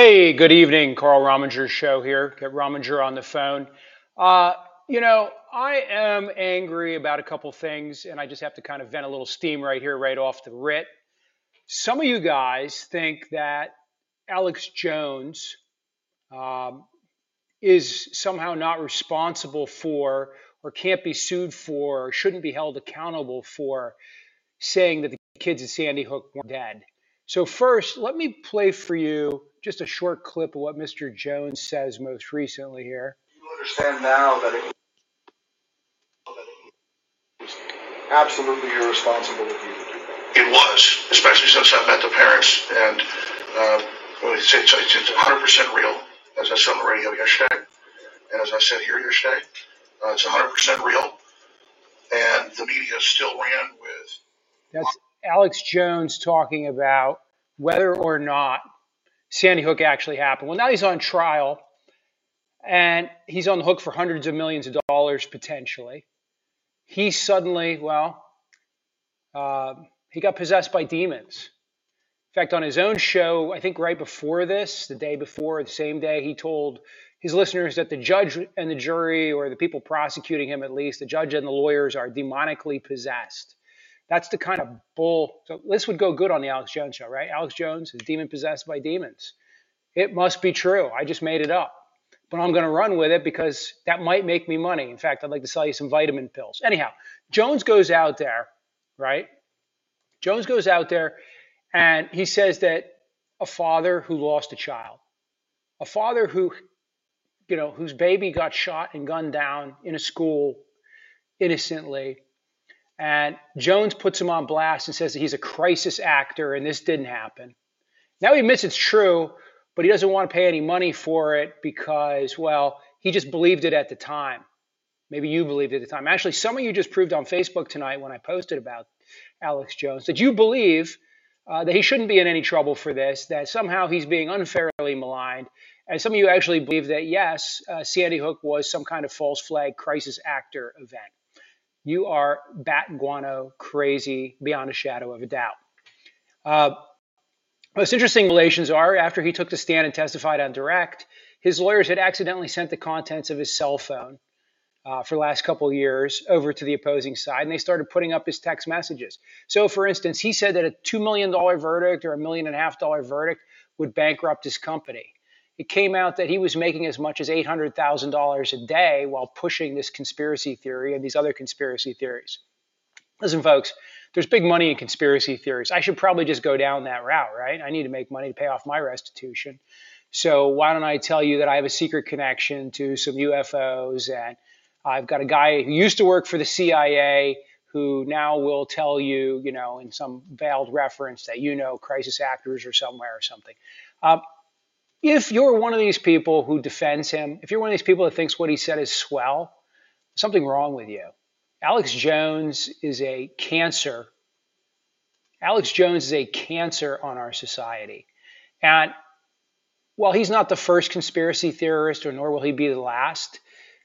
Hey, good evening. Karl Rominger show here. Get Rominger on the phone. Uh, you know, I am angry about a couple things, and I just have to kind of vent a little steam right here, right off the writ. Some of you guys think that Alex Jones um, is somehow not responsible for, or can't be sued for, or shouldn't be held accountable for saying that the kids at Sandy Hook weren't dead. So, first, let me play for you just a short clip of what Mr. Jones says most recently here. You understand now that it was absolutely irresponsible of you to do that. It was, especially since I met the parents, and uh, well, it's, it's, it's 100% real, as I said on the radio yesterday, and as I said here yesterday. Uh, it's 100% real, and the media still ran with. That's Alex Jones talking about whether or not Sandy Hook actually happened. Well, now he's on trial and he's on the hook for hundreds of millions of dollars potentially. He suddenly, well, uh, he got possessed by demons. In fact, on his own show, I think right before this, the day before, the same day, he told his listeners that the judge and the jury, or the people prosecuting him at least, the judge and the lawyers are demonically possessed. That's the kind of bull. So this would go good on the Alex Jones show, right? Alex Jones is demon possessed by demons. It must be true. I just made it up. But I'm going to run with it because that might make me money. In fact, I'd like to sell you some vitamin pills. Anyhow, Jones goes out there, right? Jones goes out there and he says that a father who lost a child, a father who, you know, whose baby got shot and gunned down in a school innocently, and Jones puts him on blast and says that he's a crisis actor and this didn't happen. Now he admits it's true, but he doesn't want to pay any money for it because, well, he just believed it at the time. Maybe you believed it at the time. Actually, some of you just proved on Facebook tonight when I posted about Alex Jones that you believe uh, that he shouldn't be in any trouble for this, that somehow he's being unfairly maligned. And some of you actually believe that, yes, uh, Sandy Hook was some kind of false flag crisis actor event you are bat guano crazy beyond a shadow of a doubt. Uh, most interesting relations are after he took the stand and testified on direct, his lawyers had accidentally sent the contents of his cell phone uh, for the last couple years over to the opposing side, and they started putting up his text messages. So, for instance, he said that a $2 million verdict or a million and a half dollar verdict would bankrupt his company it came out that he was making as much as $800,000 a day while pushing this conspiracy theory and these other conspiracy theories. Listen, folks, there's big money in conspiracy theories. I should probably just go down that route, right? I need to make money to pay off my restitution. So why don't I tell you that I have a secret connection to some UFOs and I've got a guy who used to work for the CIA who now will tell you, you know, in some veiled reference that you know crisis actors or somewhere or something. Um, if you're one of these people who defends him, if you're one of these people that thinks what he said is swell, something wrong with you. Alex Jones is a cancer. Alex Jones is a cancer on our society. And while he's not the first conspiracy theorist, or nor will he be the last,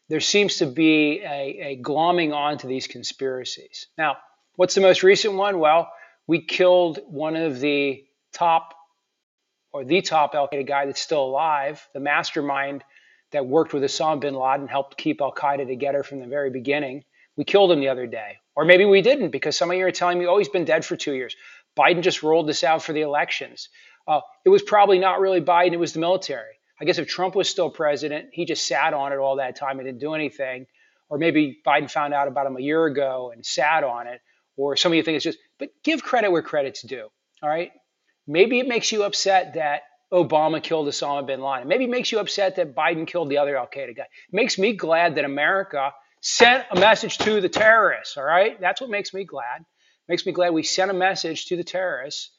there seems to be a, a glomming onto these conspiracies. Now, what's the most recent one? Well, we killed one of the top or the top Al Qaeda guy that's still alive, the mastermind that worked with Osama bin Laden, helped keep Al Qaeda together from the very beginning. We killed him the other day. Or maybe we didn't because some of you are telling me, oh, he's been dead for two years. Biden just rolled this out for the elections. Uh, it was probably not really Biden, it was the military. I guess if Trump was still president, he just sat on it all that time and didn't do anything. Or maybe Biden found out about him a year ago and sat on it. Or some of you think it's just, but give credit where credit's due. All right. Maybe it makes you upset that Obama killed Osama bin Laden. Maybe it makes you upset that Biden killed the other Al Qaeda guy. It makes me glad that America sent a message to the terrorists, all right? That's what makes me glad. It makes me glad we sent a message to the terrorists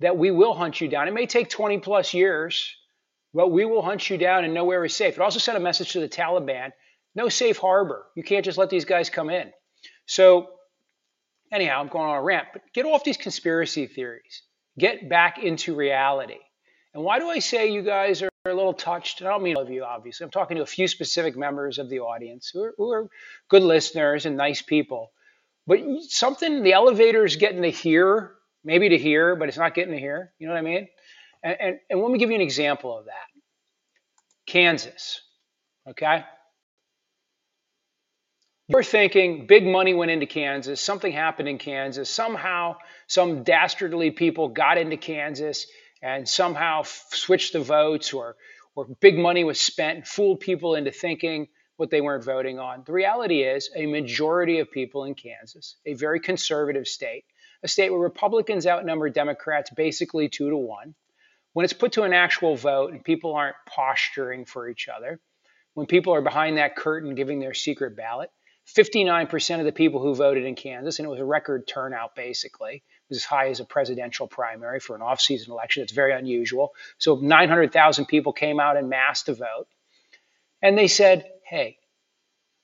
that we will hunt you down. It may take 20 plus years, but we will hunt you down and nowhere is safe. It also sent a message to the Taliban no safe harbor. You can't just let these guys come in. So, anyhow, I'm going on a rant, but get off these conspiracy theories. Get back into reality. And why do I say you guys are a little touched? I don't mean all of you, obviously. I'm talking to a few specific members of the audience who are, who are good listeners and nice people. But something the elevator is getting to hear, maybe to hear, but it's not getting to hear. You know what I mean? And, and, and let me give you an example of that Kansas, okay? You're thinking big money went into Kansas, something happened in Kansas, somehow some dastardly people got into Kansas and somehow switched the votes or, or big money was spent and fooled people into thinking what they weren't voting on. The reality is a majority of people in Kansas, a very conservative state, a state where Republicans outnumber Democrats basically two to one, when it's put to an actual vote and people aren't posturing for each other, when people are behind that curtain giving their secret ballot, 59% of the people who voted in Kansas, and it was a record turnout basically, it was as high as a presidential primary for an off-season election. It's very unusual. So 900,000 people came out in mass to vote. And they said, hey,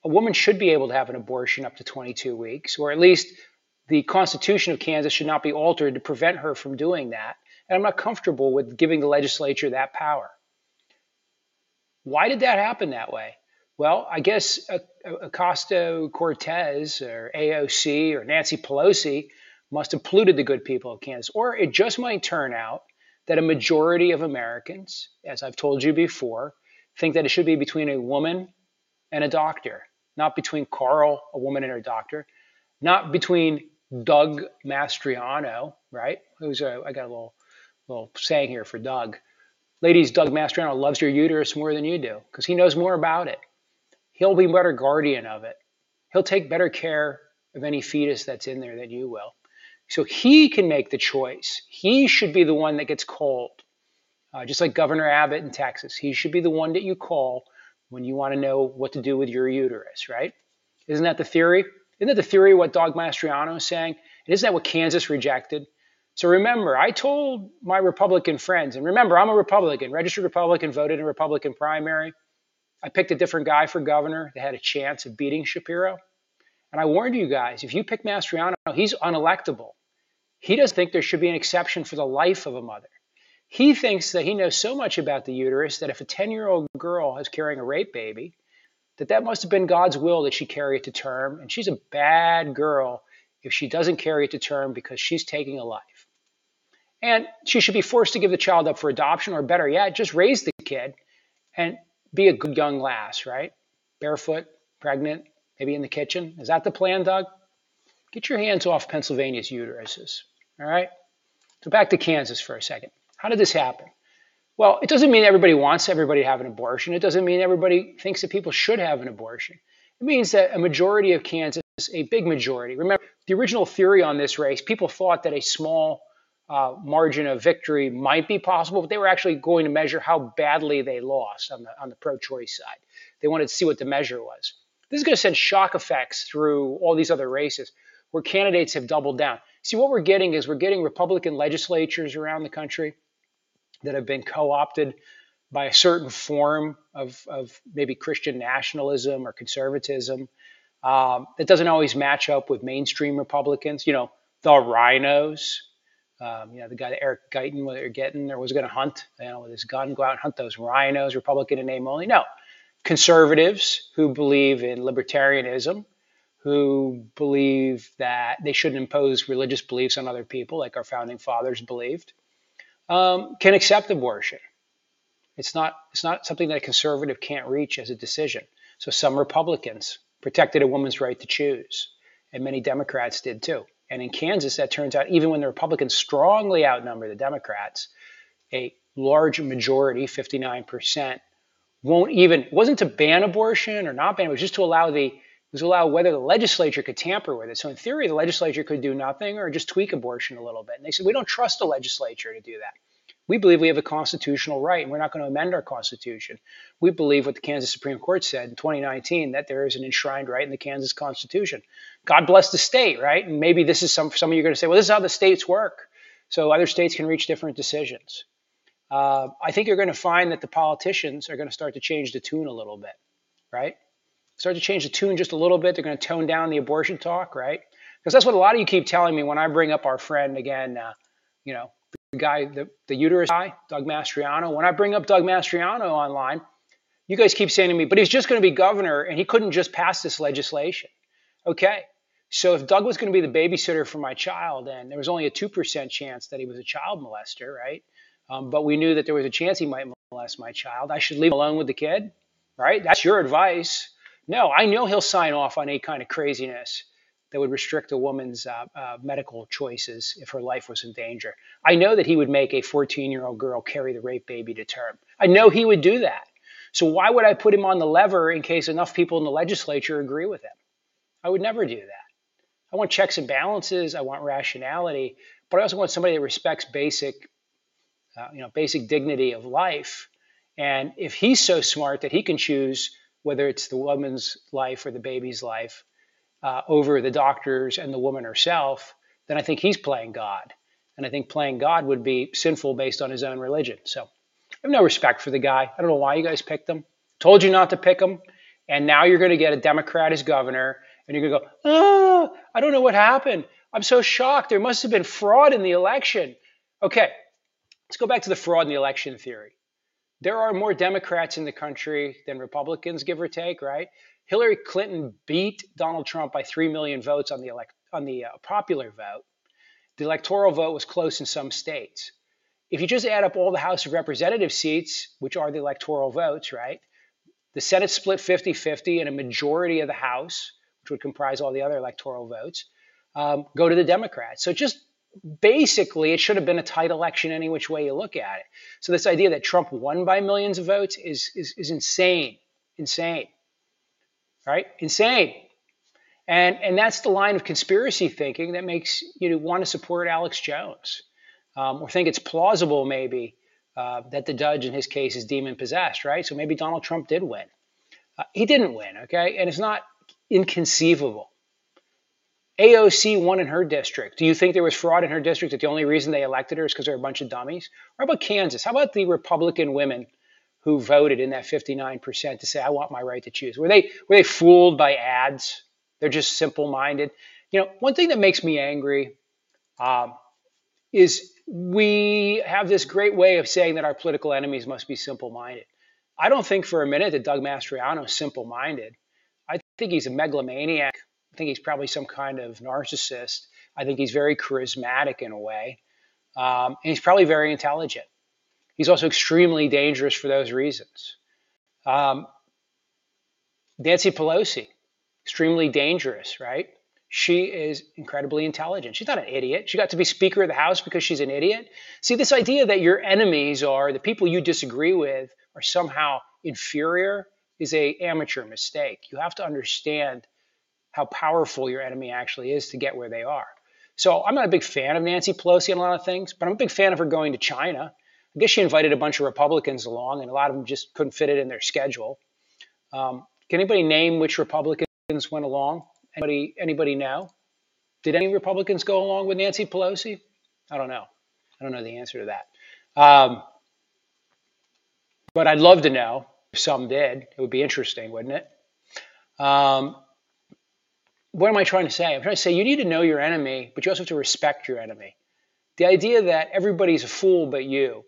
a woman should be able to have an abortion up to 22 weeks, or at least the Constitution of Kansas should not be altered to prevent her from doing that. And I'm not comfortable with giving the legislature that power. Why did that happen that way? Well, I guess Ocasio Cortez or AOC or Nancy Pelosi must have polluted the good people of Kansas. Or it just might turn out that a majority of Americans, as I've told you before, think that it should be between a woman and a doctor, not between Carl, a woman and her doctor, not between Doug Mastriano, right? Who's a, I got a little, little saying here for Doug. Ladies, Doug Mastriano loves your uterus more than you do because he knows more about it. He'll be better guardian of it. He'll take better care of any fetus that's in there than you will. So he can make the choice. He should be the one that gets called, uh, just like Governor Abbott in Texas. He should be the one that you call when you want to know what to do with your uterus, right? Isn't that the theory? Isn't that the theory what Doug Mastriano is saying? And isn't that what Kansas rejected? So remember, I told my Republican friends, and remember, I'm a Republican, registered Republican, voted in Republican primary. I picked a different guy for governor that had a chance of beating Shapiro. And I warned you guys if you pick Mastriano, he's unelectable. He doesn't think there should be an exception for the life of a mother. He thinks that he knows so much about the uterus that if a 10 year old girl is carrying a rape baby, that that must have been God's will that she carry it to term. And she's a bad girl if she doesn't carry it to term because she's taking a life. And she should be forced to give the child up for adoption, or better yet, just raise the kid and be a good young lass, right? Barefoot, pregnant, maybe in the kitchen. Is that the plan, Doug? Get your hands off Pennsylvania's uteruses, all right? So back to Kansas for a second. How did this happen? Well, it doesn't mean everybody wants everybody to have an abortion. It doesn't mean everybody thinks that people should have an abortion. It means that a majority of Kansas, a big majority, remember the original theory on this race, people thought that a small uh, margin of victory might be possible, but they were actually going to measure how badly they lost on the, on the pro choice side. They wanted to see what the measure was. This is going to send shock effects through all these other races where candidates have doubled down. See, what we're getting is we're getting Republican legislatures around the country that have been co opted by a certain form of, of maybe Christian nationalism or conservatism um, that doesn't always match up with mainstream Republicans. You know, the RINOs, um, you know, the guy Eric Greitens, they're getting, or was going to hunt, you know, with his gun, go out and hunt those RINOs, Republican in name only. No, conservatives who believe in libertarianism, who believe that they shouldn't impose religious beliefs on other people, like our founding fathers believed, um, can accept abortion. It's not, it's not something that a conservative can't reach as a decision. So some Republicans protected a woman's right to choose, and many Democrats did too. And in Kansas, that turns out even when the Republicans strongly outnumber the Democrats, a large majority, 59%, won't even, wasn't to ban abortion or not ban, it was just to allow the, was to allow whether the legislature could tamper with it. So in theory, the legislature could do nothing or just tweak abortion a little bit. And they said, we don't trust the legislature to do that. We believe we have a constitutional right, and we're not going to amend our constitution. We believe what the Kansas Supreme Court said in 2019 that there is an enshrined right in the Kansas Constitution. God bless the state, right? And maybe this is some some of you are going to say, well, this is how the states work. So other states can reach different decisions. Uh, I think you're going to find that the politicians are going to start to change the tune a little bit, right? Start to change the tune just a little bit. They're going to tone down the abortion talk, right? Because that's what a lot of you keep telling me when I bring up our friend again, uh, you know, the guy, the, the uterus guy, Doug Mastriano. When I bring up Doug Mastriano online, you guys keep saying to me, but he's just going to be governor and he couldn't just pass this legislation. Okay. So if Doug was going to be the babysitter for my child and there was only a 2% chance that he was a child molester, right? um, but we knew that there was a chance he might molest my child. I should leave him alone with the kid, right? That's your advice. No, I know he'll sign off on any kind of craziness that would restrict a woman's uh, uh, medical choices if her life was in danger. I know that he would make a 14 year old girl carry the rape baby to term. I know he would do that. So why would I put him on the lever in case enough people in the legislature agree with him? I would never do that. I want checks and balances. I want rationality, but I also want somebody that respects basic, uh, you know, basic dignity of life. And if he's so smart that he can choose whether it's the woman's life or the baby's life uh, over the doctor's and the woman herself, then I think he's playing God. And I think playing God would be sinful based on his own religion. So I have no respect for the guy. I don't know why you guys picked him. Told you not to pick him. And now you're going to get a Democrat as governor. And you're going to go, oh, I don't know what happened. I'm so shocked. There must have been fraud in the election. Okay, let's go back to the fraud in the election theory there are more Democrats in the country than Republicans, give or take, right? Hillary Clinton beat Donald Trump by 3 million votes on the, elect, on the uh, popular vote. The electoral vote was close in some states. If you just add up all the House of Representative seats, which are the electoral votes, right? The Senate split 50 50, and a majority of the House, which would comprise all the other electoral votes, um, go to the Democrats. So just basically it should have been a tight election any which way you look at it. So this idea that Trump won by millions of votes is is, is insane, insane, right? Insane. And and that's the line of conspiracy thinking that makes you want to support Alex Jones, um, or think it's plausible maybe uh, that the judge in his case is demon possessed, right? So maybe Donald Trump did win. Uh, he didn't win, okay, and it's not inconceivable AOC won in her district. Do you think there was fraud in her district that the only reason they elected her is because they're a bunch of dummies? How about Kansas? How about the Republican women who voted in that 59% to say, I want my right to choose? Were they, were they fooled by ads? They're just simple minded. You know, one thing that makes me angry um, is we have this great way of saying that our political enemies must be simple minded. I don't think for a minute that Doug Mastriano is simple minded. I think he's a megalomaniac I think he's probably some kind of narcissist. I think he's very charismatic in a way. Um, and he's probably very intelligent. He's also extremely dangerous for those reasons. Um, Nancy Pelosi, extremely dangerous, right? She is incredibly intelligent. She's not an idiot. She got to be Speaker of the House because she's an idiot. See, this idea that your enemies are the people you disagree with are somehow inferior is a amateur mistake. You have to understand how powerful your enemy actually is to get where they are. So I'm not a big fan of Nancy Pelosi on a lot of things, but I'm a big fan of her going to China. I guess she invited a bunch of Republicans along, and a lot of them just couldn't fit it in their schedule. Um, can anybody name which Republicans went along? Anybody? Anybody know? Did any Republicans go along with Nancy Pelosi? I don't know. I don't know the answer to that. Um, but I'd love to know if some did. It would be interesting, wouldn't it? Um, what am I trying to say? I'm trying to say you need to know your enemy, but you also have to respect your enemy. The idea that everybody's a fool but you,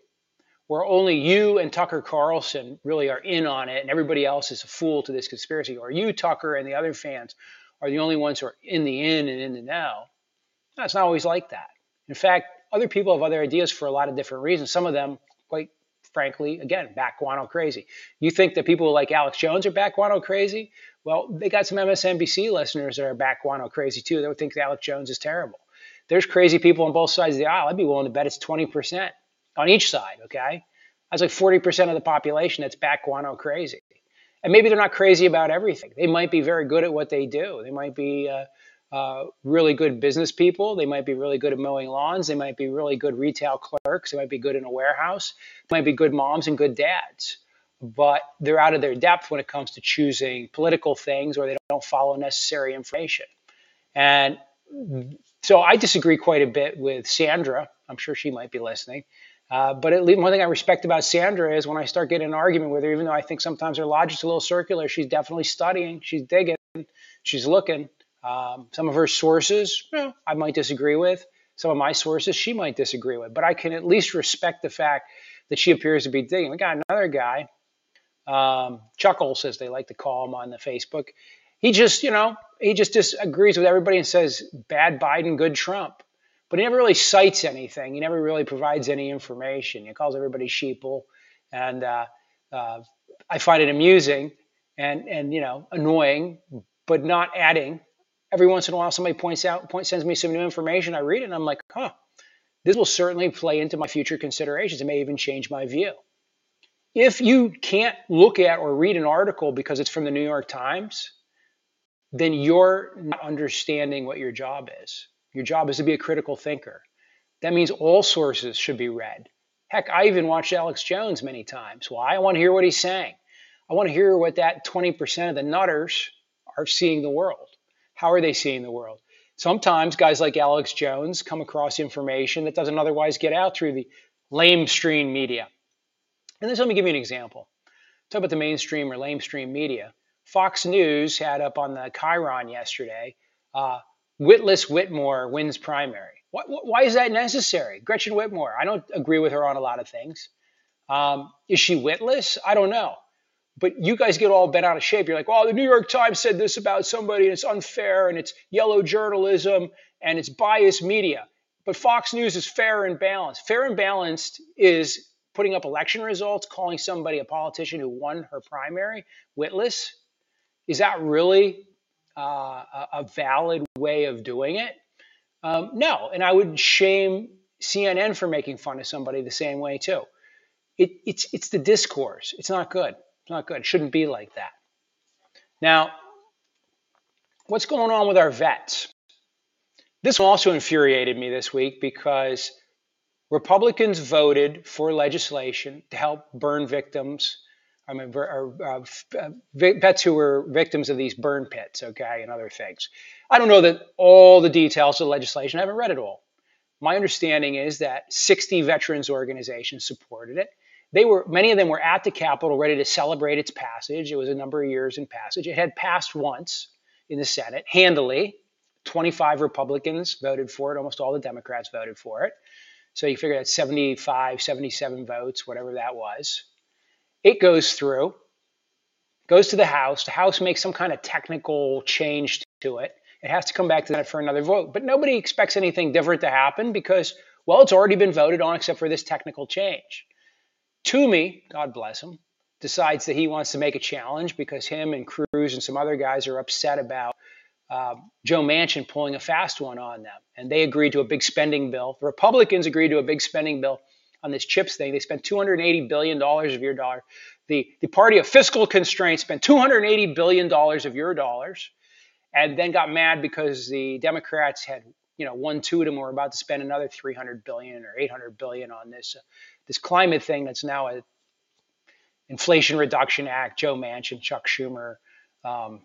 where only you and Tucker Carlson really are in on it and everybody else is a fool to this conspiracy, or you, Tucker, and the other fans are the only ones who are in the in and in the know. No, it's not always like that. In fact, other people have other ideas for a lot of different reasons. Some of them, quite frankly, again, back guano crazy. You think that people like Alex Jones are back guano crazy? Well, they got some MSNBC listeners that are back guano crazy too. They would think Alex Jones is terrible. There's crazy people on both sides of the aisle. I'd be willing to bet it's 20% on each side, okay? That's like 40% of the population that's back guano crazy. And maybe they're not crazy about everything. They might be very good at what they do. They might be uh, uh, really good business people. They might be really good at mowing lawns. They might be really good retail clerks. They might be good in a warehouse. They might be good moms and good dads but they're out of their depth when it comes to choosing political things or they don't follow necessary information. And so I disagree quite a bit with Sandra. I'm sure she might be listening. Uh, but at least one thing I respect about Sandra is when I start getting an argument with her, even though I think sometimes her logic's a little circular, she's definitely studying, she's digging, she's looking. Um, some of her sources, well, I might disagree with. Some of my sources, she might disagree with. But I can at least respect the fact that she appears to be digging. We got another guy um, Chuckles, as they like to call him on the Facebook. He just, you know, he just disagrees with everybody and says, bad Biden, good Trump. But he never really cites anything. He never really provides any information. He calls everybody sheeple, and uh, uh, I find it amusing and and you know annoying, but not adding. Every once in a while, somebody points out, point sends me some new information. I read it, and I'm like, huh, this will certainly play into my future considerations. It may even change my view. If you can't look at or read an article because it's from the New York Times, then you're not understanding what your job is. Your job is to be a critical thinker. That means all sources should be read. Heck, I even watched Alex Jones many times. Why? I want to hear what he's saying. I want to hear what that 20% of the nutters are seeing the world. How are they seeing the world? Sometimes guys like Alex Jones come across information that doesn't otherwise get out through the lamestream media. And then let me give you an example. Talk about the mainstream or lamestream media. Fox News had up on the Chyron yesterday, uh, Witless Whitmer wins primary. Why, why, is that necessary? Gretchen Whitmer, I don't agree with her on a lot of things. Um, is she witless? I don't know. But you guys get all bent out of shape. You're like, well, the New York Times said this about somebody, and it's unfair, and it's yellow journalism, and it's biased media. But Fox News is fair and balanced. Fair and balanced is putting up election results, calling somebody a politician who won her primary witless. Is that really uh, a valid way of doing it? Um, no, and I would shame CNN for making fun of somebody the same way too. It, it's it's the discourse. It's not good. It's not good. It shouldn't be like that. Now, what's going on with our vets? This also infuriated me this week because Republicans voted for legislation to help burn victims I mean, uh, uh vets who were victims of these burn pits, okay, and other things. I don't know that all the details of the legislation. I haven't read it all. My understanding is that 60 veterans organizations supported it. They were many of them were at the Capitol ready to celebrate its passage. It was a number of years in passage. It had passed once in the Senate handily. 25 Republicans voted for it. Almost all the Democrats voted for it. So you figure that's 75, 77 votes, whatever that was. It goes through, goes to the House. The House makes some kind of technical change to it. It has to come back to that for another vote. But nobody expects anything different to happen because, well, it's already been voted on except for this technical change. Toomey, God bless him, decides that he wants to make a challenge because him and Cruz and some other guys are upset about uh, Joe Manchin pulling a fast one on them. And they agreed to a big spending bill. The Republicans agreed to a big spending bill on this chips thing. They spent 280 billion dollars of your dollar. The the party of fiscal constraints spent 280 billion dollars of your dollars, and then got mad because the Democrats had you know one two of them were about to spend another 300 billion or 800 billion on this uh, this climate thing that's now a Inflation Reduction Act. Joe Manchin, Chuck Schumer. Um,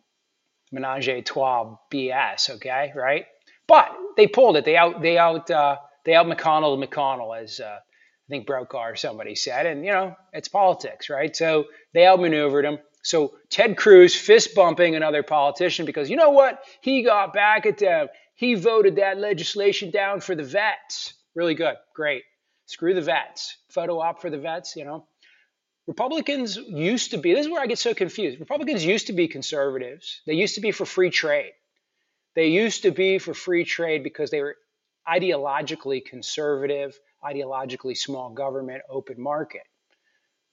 menage a trois BS, okay, right? But they pulled it. They out, they out, uh, they out McConnell McConnell, as uh, I think Brokaw or somebody said. And, you know, it's politics, right? So they outmaneuvered him. So Ted Cruz fist bumping another politician because you know what? He got back at them. He voted that legislation down for the vets. Really good. Great. Screw the vets. Photo op for the vets, you know. Republicans used to be, this is where I get so confused. Republicans used to be conservatives. They used to be for free trade. They used to be for free trade because they were ideologically conservative, ideologically small government, open market.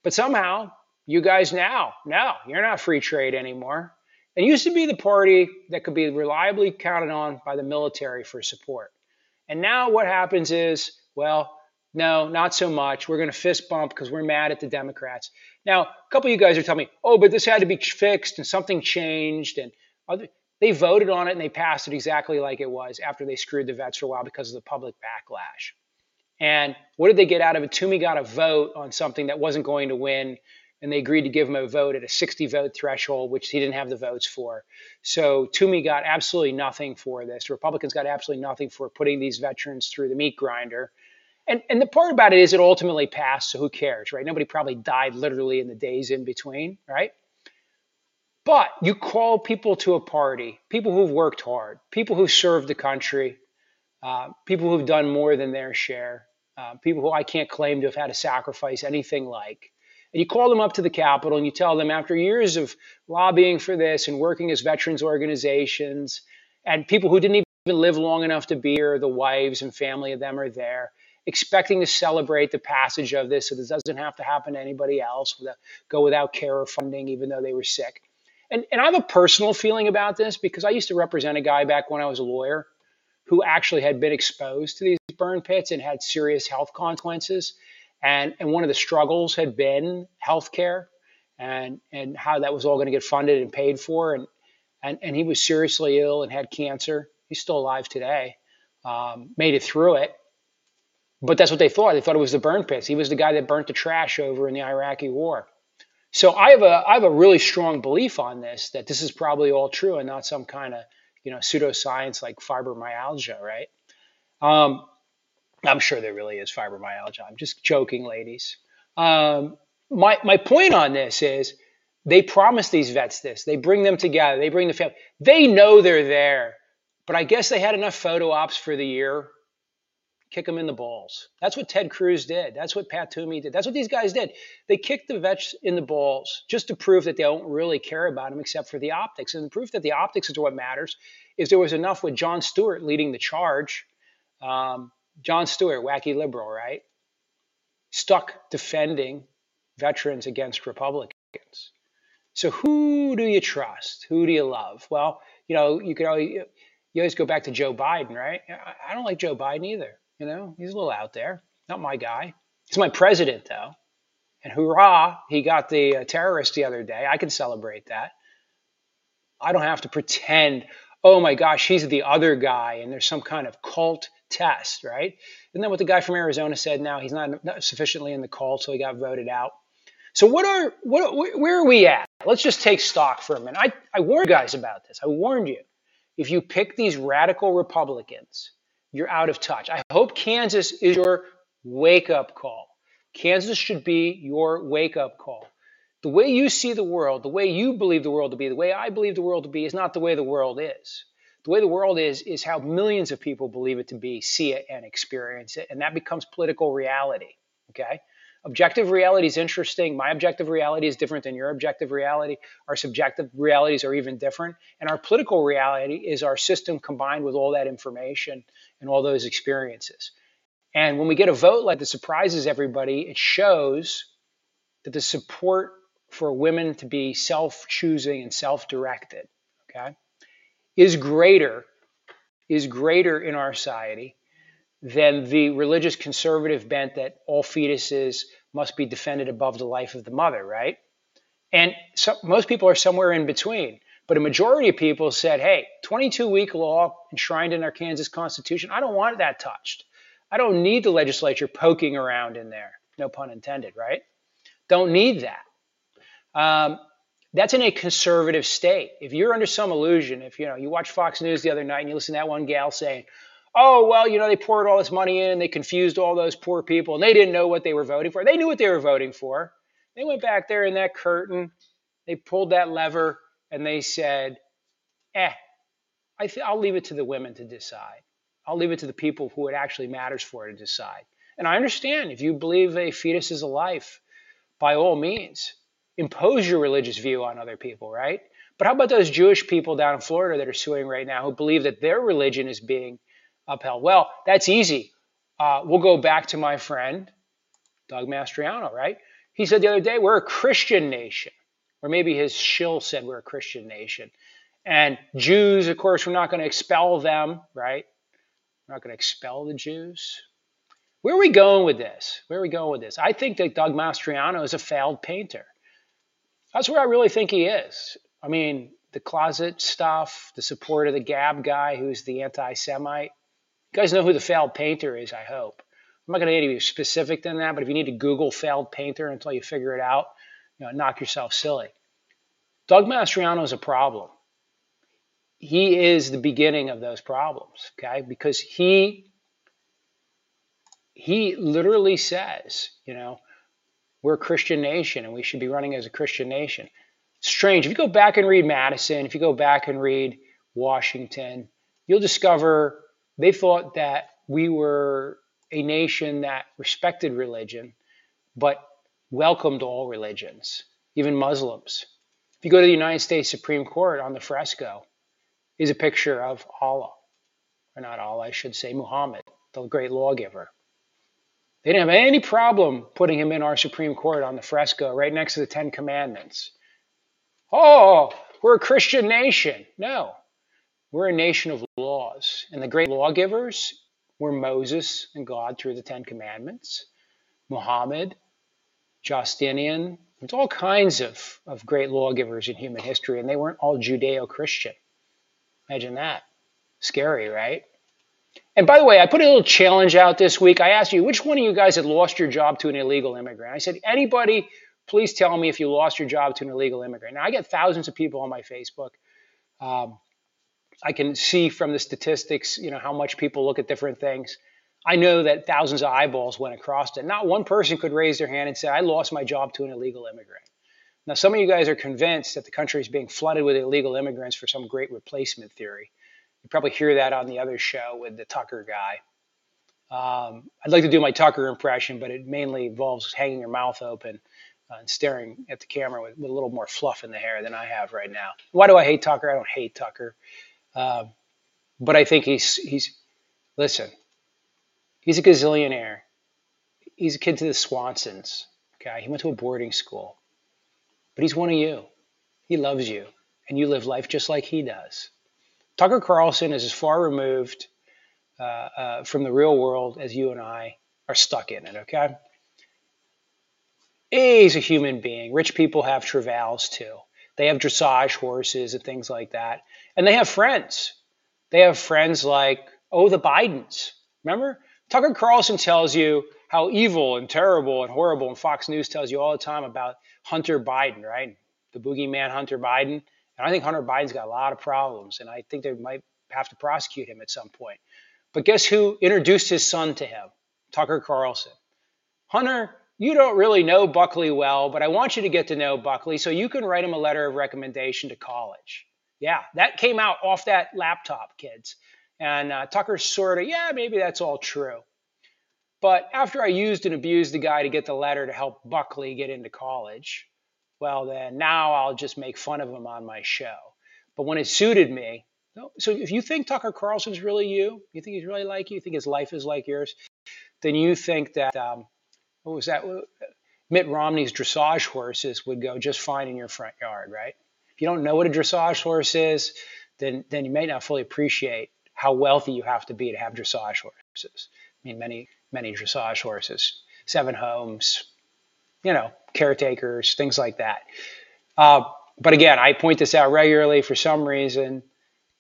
But somehow, you guys now, no, you're not free trade anymore. It used to be the party that could be reliably counted on by the military for support. And now what happens is, well, no, not so much. We're going to fist bump because we're mad at the Democrats. Now, a couple of you guys are telling me, oh, but this had to be fixed and something changed. And other, they voted on it and they passed it exactly like it was after they screwed the vets for a while because of the public backlash. And what did they get out of it? Toomey got a vote on something that wasn't going to win, and they agreed to give him a vote at a 60 vote threshold, which he didn't have the votes for. So Toomey got absolutely nothing for this. The Republicans got absolutely nothing for putting these veterans through the meat grinder. And, and the part about it is it ultimately passed, so who cares, right? Nobody probably died literally in the days in between, right? But you call people to a party, people who've worked hard, people who served the country, uh, people who've done more than their share, uh, people who I can't claim to have had to sacrifice anything like. And you call them up to the Capitol and you tell them after years of lobbying for this and working as veterans organizations and people who didn't even live long enough to be here. The wives and family of them are there, expecting to celebrate the passage of this so this doesn't have to happen to anybody else, without, go without care or funding, even though they were sick. And, and I have a personal feeling about this because I used to represent a guy back when I was a lawyer who actually had been exposed to these burn pits and had serious health consequences. And, and one of the struggles had been healthcare and, and how that was all going to get funded and paid for. And, and, and he was seriously ill and had cancer. He's still alive today, um, made it through it. But that's what they thought. They thought it was the burn pits. He was the guy that burnt the trash over in the Iraqi war. So I have a I have a really strong belief on this that this is probably all true and not some kind of you know pseudoscience like fibromyalgia, right? Um, I'm sure there really is fibromyalgia. I'm just joking, ladies. Um, my my point on this is they promise these vets this. They bring them together. They bring the family. They know they're there, but I guess they had enough photo ops for the year kick them in the balls. That's what Ted Cruz did. That's what Pat Toomey did. That's what these guys did. They kicked the vets in the balls just to prove that they don't really care about them except for the optics. And the proof that the optics is what matters is there was enough with Jon Stewart leading the charge. Um, Jon Stewart, wacky liberal, right? Stuck defending veterans against Republicans. So who do you trust? Who do you love? Well, you know, you could always, you always go back to Joe Biden, right? I don't like Joe Biden either. You know, he's a little out there. Not my guy. He's my president, though. And hurrah, he got the uh, terrorist the other day. I can celebrate that. I don't have to pretend, oh my gosh, he's the other guy and there's some kind of cult test, right? And then what the guy from Arizona said now, he's not, not sufficiently in the call, so he got voted out. So what are what where are we at? Let's just take stock for a minute. I, I warned you guys about this. I warned you. If you pick these radical Republicans you're out of touch. I hope Kansas is your wake up call. Kansas should be your wake up call. The way you see the world, the way you believe the world to be, the way I believe the world to be is not the way the world is. The way the world is, is how millions of people believe it to be, see it, and experience it. And that becomes political reality. Okay? Objective reality is interesting. My objective reality is different than your objective reality. Our subjective realities are even different. And our political reality is our system combined with all that information and all those experiences. And when we get a vote like that surprises everybody, it shows that the support for women to be self choosing and self directed, okay, is greater, is greater in our society than the religious conservative bent that all fetuses must be defended above the life of the mother, right? And so, most people are somewhere in between. But a majority of people said, hey, 22 week law enshrined in our Kansas Constitution, I don't want that touched. I don't need the legislature poking around in there. No pun intended, right? Don't need that. Um, that's in a conservative state. If you're under some illusion, if you know you watch Fox News the other night and you listen to that one gal saying, "Oh well, you know they poured all this money in, they confused all those poor people, and they didn't know what they were voting for. They knew what they were voting for. They went back there in that curtain, they pulled that lever, and they said, eh, I th- I'll leave it to the women to decide. I'll leave it to the people who it actually matters for to decide. And I understand if you believe a fetus is a life, by all means, impose your religious view on other people, right? But how about those Jewish people down in Florida that are suing right now who believe that their religion is being upheld? Well, that's easy. Uh, we'll go back to my friend, Doug Mastriano, right? He said the other day, we're a Christian nation. Or maybe his shill said we're a Christian nation. And Jews, of course, we're not going to expel them, right? We're not going to expel the Jews. Where are we going with this? Where are we going with this? I think that Doug Mastriano is a failed painter. That's where I really think he is. I mean, the closet stuff, the support of the Gab guy who's the anti Semite. You guys know who the failed painter is, I hope. I'm not going to to be specific than that, but if you need to Google failed painter until you figure it out, you know, knock yourself silly. Doug Mastriano is a problem. He is the beginning of those problems, okay? Because he he literally says, you know, we're a Christian nation and we should be running as a Christian nation. Strange. If you go back and read Madison, if you go back and read Washington, you'll discover they thought that we were a nation that respected religion, but welcomed all religions, even Muslims. If you go to the United States Supreme Court on the fresco, is a picture of Allah. or not Allah, I should say, Muhammad, the great lawgiver. They didn't have any problem putting him in our Supreme Court on the fresco right next to the Ten Commandments. Oh, we're a Christian nation. No, we're a nation of laws. And the great lawgivers were Moses and God through the Ten Commandments, Muhammad, Justinian. There's all kinds of, of great lawgivers in human history, and they weren't all Judeo Christian. Imagine that. Scary, right? And by the way, I put a little challenge out this week. I asked you, which one of you guys had lost your job to an illegal immigrant? I said, anybody, please tell me if you lost your job to an illegal immigrant. Now, I get thousands of people on my Facebook. Um, I can see from the statistics, you know, how much people look at different things. I know that thousands of eyeballs went across it. Not one person could raise their hand and say, I lost my job to an illegal immigrant. Now, some of you guys are convinced that the country is being flooded with illegal immigrants for some great replacement theory. You probably hear that on the other show with the Tucker guy. Um, I'd like to do my Tucker impression, but it mainly involves hanging your mouth open uh, and staring at the camera with, with, a little more fluff in the hair than I have right now. Why do I hate Tucker? I don't hate Tucker, uh, but I think he's he's listen. He's a gazillionaire. He's a kid to the Swansons. Okay, he went to a boarding school, but he's one of you. He loves you, and you live life just like he does. Tucker Carlson is as far removed uh, uh, from the real world as you and I are stuck in it, okay? He's a human being. Rich people have travails too. They have dressage horses and things like that. And they have friends. They have friends like, oh, the Bidens. Remember? Tucker Carlson tells you how evil and terrible and horrible, and Fox News tells you all the time about Hunter Biden, right? The boogeyman Hunter Biden. And I think Hunter Biden's got a lot of problems, and I think they might have to prosecute him at some point. But guess who introduced his son to him? Tucker Carlson. Hunter, you don't really know Buckley well, but I want you to get to know Buckley so you can write him a letter of recommendation to college. Yeah, that came out off that laptop, kids. And uh, Tucker sort of, yeah, maybe that's all true. But after I used and abused the guy to get the letter to help Buckley get into college, well, then now I'll just make fun of him on my show. But when it suited me, so if you think Tucker Carlson's really you, you think he's really like you, you think his life is like yours, then you think that, um, what was that? Mitt Romney's dressage horses would go just fine in your front yard, right? If you don't know what a dressage horse is, then, then you may not fully appreciate how wealthy you have to be to have dressage horses. I mean, many, many dressage horses, seven homes, you know, caretakers, things like that. Uh, but again, I point this out regularly for some reason.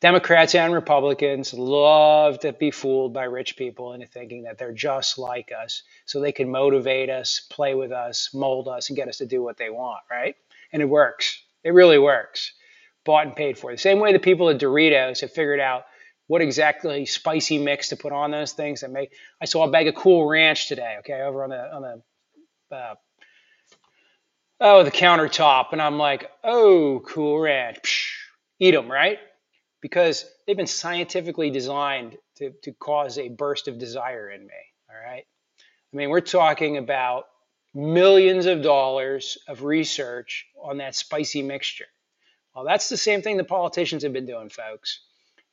Democrats and Republicans love to be fooled by rich people into thinking that they're just like us, so they can motivate us, play with us, mold us, and get us to do what they want, right? And it works. It really works. Bought and paid for. The same way the people at Doritos have figured out what exactly spicy mix to put on those things that make. I saw a bag of Cool Ranch today. Okay, over on the on the uh, oh, the countertop. And I'm like, oh, cool ranch. Psh, eat them, right? Because they've been scientifically designed to, to cause a burst of desire in me, all right? I mean, we're talking about millions of dollars of research on that spicy mixture. Well, that's the same thing the politicians have been doing, folks.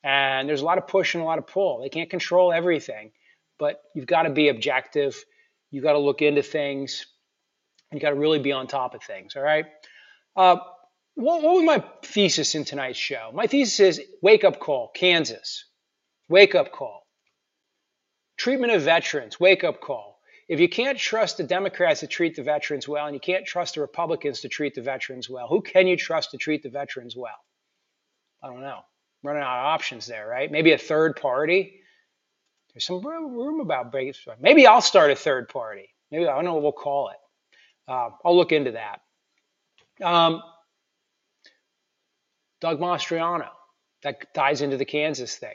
And there's a lot of push and a lot of pull. They can't control everything, but you've got to be objective. You've got to look into things you got to really be on top of things, all right? Uh, what, what was my thesis in tonight's show? My thesis is wake up call, Kansas. Wake up call. Treatment of veterans, wake up call. If you can't trust the Democrats to treat the veterans well, and you can't trust the Republicans to treat the veterans well, who can you trust to treat the veterans well? I don't know. Running out of options there, right? Maybe a third party. There's some room about. Maybe I'll start a third party. Maybe I don't know what we'll call it. Uh, I'll look into that. Um, Doug Mastriano, that ties into the Kansas thing.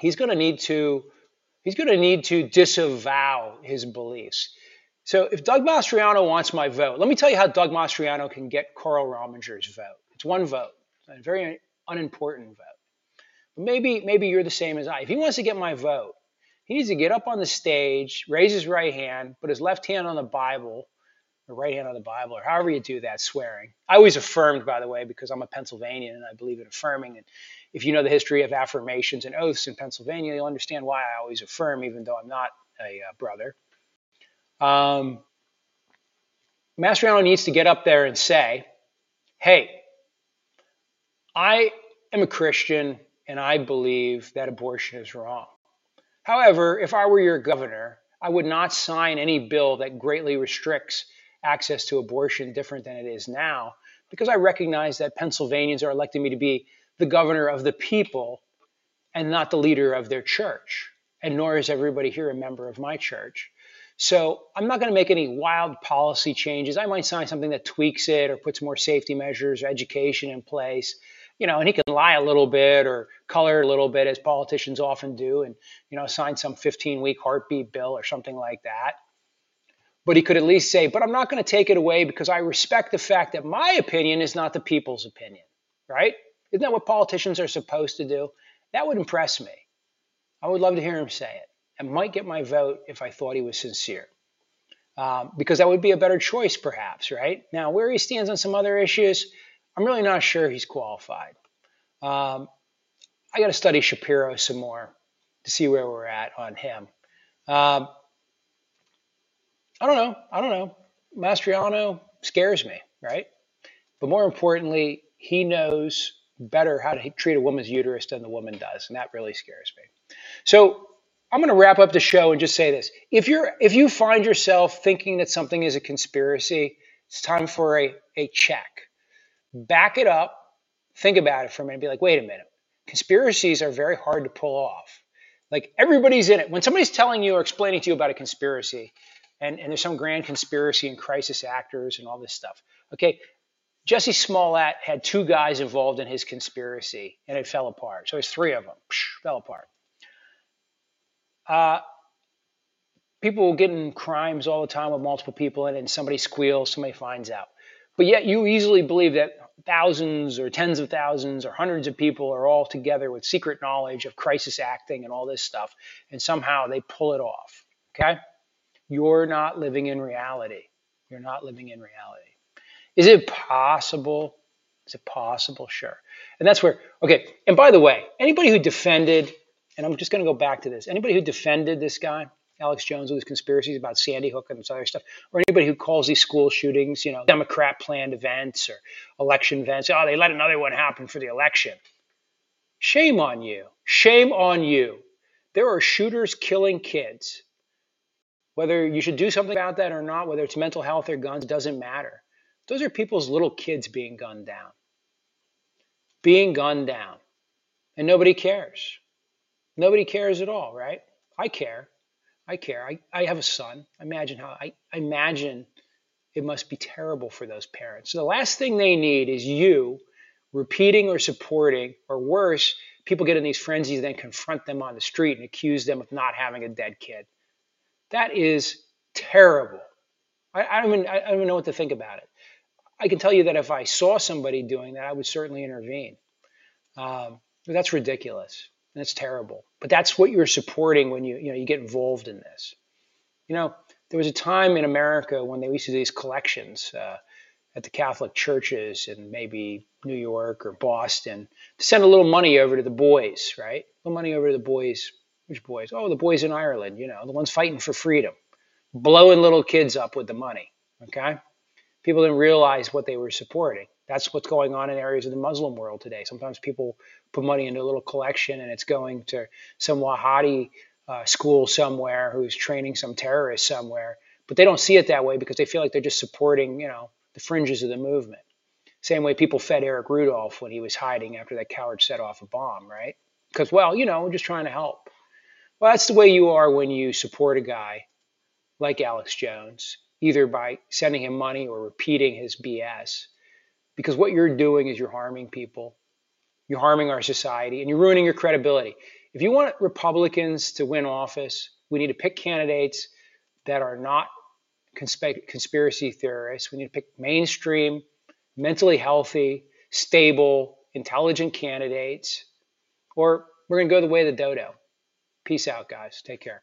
He's going to need to he's going to need to disavow his beliefs. So if Doug Mastriano wants my vote, let me tell you how Doug Mastriano can get Karl Rominger's vote. It's one vote, a very unimportant vote. But maybe maybe you're the same as I. If he wants to get my vote, he needs to get up on the stage, raise his right hand, put his left hand on the Bible, the right hand on the Bible, or however you do that, swearing. I always affirmed, by the way, because I'm a Pennsylvanian and I believe in affirming. And if you know the history of affirmations and oaths in Pennsylvania, you'll understand why I always affirm, even though I'm not a uh, brother. Um, Mastriano needs to get up there and say, hey, I am a Christian and I believe that abortion is wrong. However, if I were your governor, I would not sign any bill that greatly restricts access to abortion different than it is now because I recognize that Pennsylvanians are electing me to be the governor of the people and not the leader of their church. And nor is everybody here a member of my church. So I'm not going to make any wild policy changes. I might sign something that tweaks it or puts more safety measures or education in place. You know, and he can lie a little bit or color a little bit as politicians often do and, you know, sign some 15 week heartbeat bill or something like that but he could at least say, but I'm not going to take it away because I respect the fact that my opinion is not the people's opinion, right? Isn't that what politicians are supposed to do? That would impress me. I would love to hear him say it and might get my vote if I thought he was sincere. Um, because that would be a better choice, perhaps, right? Now, where he stands on some other issues, I'm really not sure he's qualified. Um, I got to study Shapiro some more to see where we're at on him. Um, I don't know. I don't know. Mastriano scares me, right? But more importantly, he knows better how to treat a woman's uterus than the woman does, and that really scares me. So I'm going to wrap up the show and just say this: if you're if you find yourself thinking that something is a conspiracy, it's time for a a check. Back it up. Think about it for a minute. Be like, wait a minute. Conspiracies are very hard to pull off. Like everybody's in it. When somebody's telling you or explaining to you about a conspiracy, and, and there's some grand conspiracy and crisis actors and all this stuff. Okay, Jesse Smollett had two guys involved in his conspiracy, and it fell apart. So there's three of them, Psh, fell apart. Uh, people get in crimes all the time with multiple people and somebody squeals, somebody finds out. But yet you easily believe that thousands or tens of thousands or hundreds of people are all together with secret knowledge of crisis acting and all this stuff, and somehow they pull it off. Okay? You're not living in reality. You're not living in reality. Is it possible? Is it possible? Sure. And that's where, okay. And by the way, anybody who defended, and I'm just going to go back to this, anybody who defended this guy, Alex Jones, with his conspiracies about Sandy Hook and this other stuff, or anybody who calls these school shootings, you know, Democrat planned events or election events, oh, they let another one happen for the election. Shame on you. Shame on you. There are shooters killing kids whether you should do something about that or not, whether it's mental health or guns, doesn't matter. Those are people's little kids being gunned down. Being gunned down. And nobody cares. Nobody cares at all, right? I care. I care. I, I have a son. Imagine how I, I imagine it must be terrible for those parents. So the last thing they need is you repeating or supporting, or worse, people get in these frenzies, then confront them on the street and accuse them of not having a dead kid. That is terrible. I, I, don't even, I don't even know what to think about it. I can tell you that if I saw somebody doing that, I would certainly intervene. Um, that's ridiculous. It's terrible. But that's what you're supporting when you, you, know, you get involved in this. You know, there was a time in America when they used to do these collections uh, at the Catholic churches in maybe New York or Boston to send a little money over to the boys, right? A little money over to the boys which boys? Oh, the boys in Ireland, you know, the ones fighting for freedom, blowing little kids up with the money. Okay? People didn't realize what they were supporting. That's what's going on in areas of the Muslim world today. Sometimes people put money into a little collection and it's going to some Wahhabi uh, school somewhere who's training some terrorist somewhere, but they don't see it that way because they feel like they're just supporting, you know, the fringes of the movement. Same way people fed Eric Rudolph when he was hiding after that coward set off a bomb, right? Because, well, you know, we're just trying to help. Well, that's the way you are when you support a guy like Alex Jones, either by sending him money or repeating his BS. Because what you're doing is you're harming people, you're harming our society, and you're ruining your credibility. If you want Republicans to win office, we need to pick candidates that are not conspiracy theorists. We need to pick mainstream, mentally healthy, stable, intelligent candidates, or we're going to go the way of the dodo. Peace out, guys. Take care.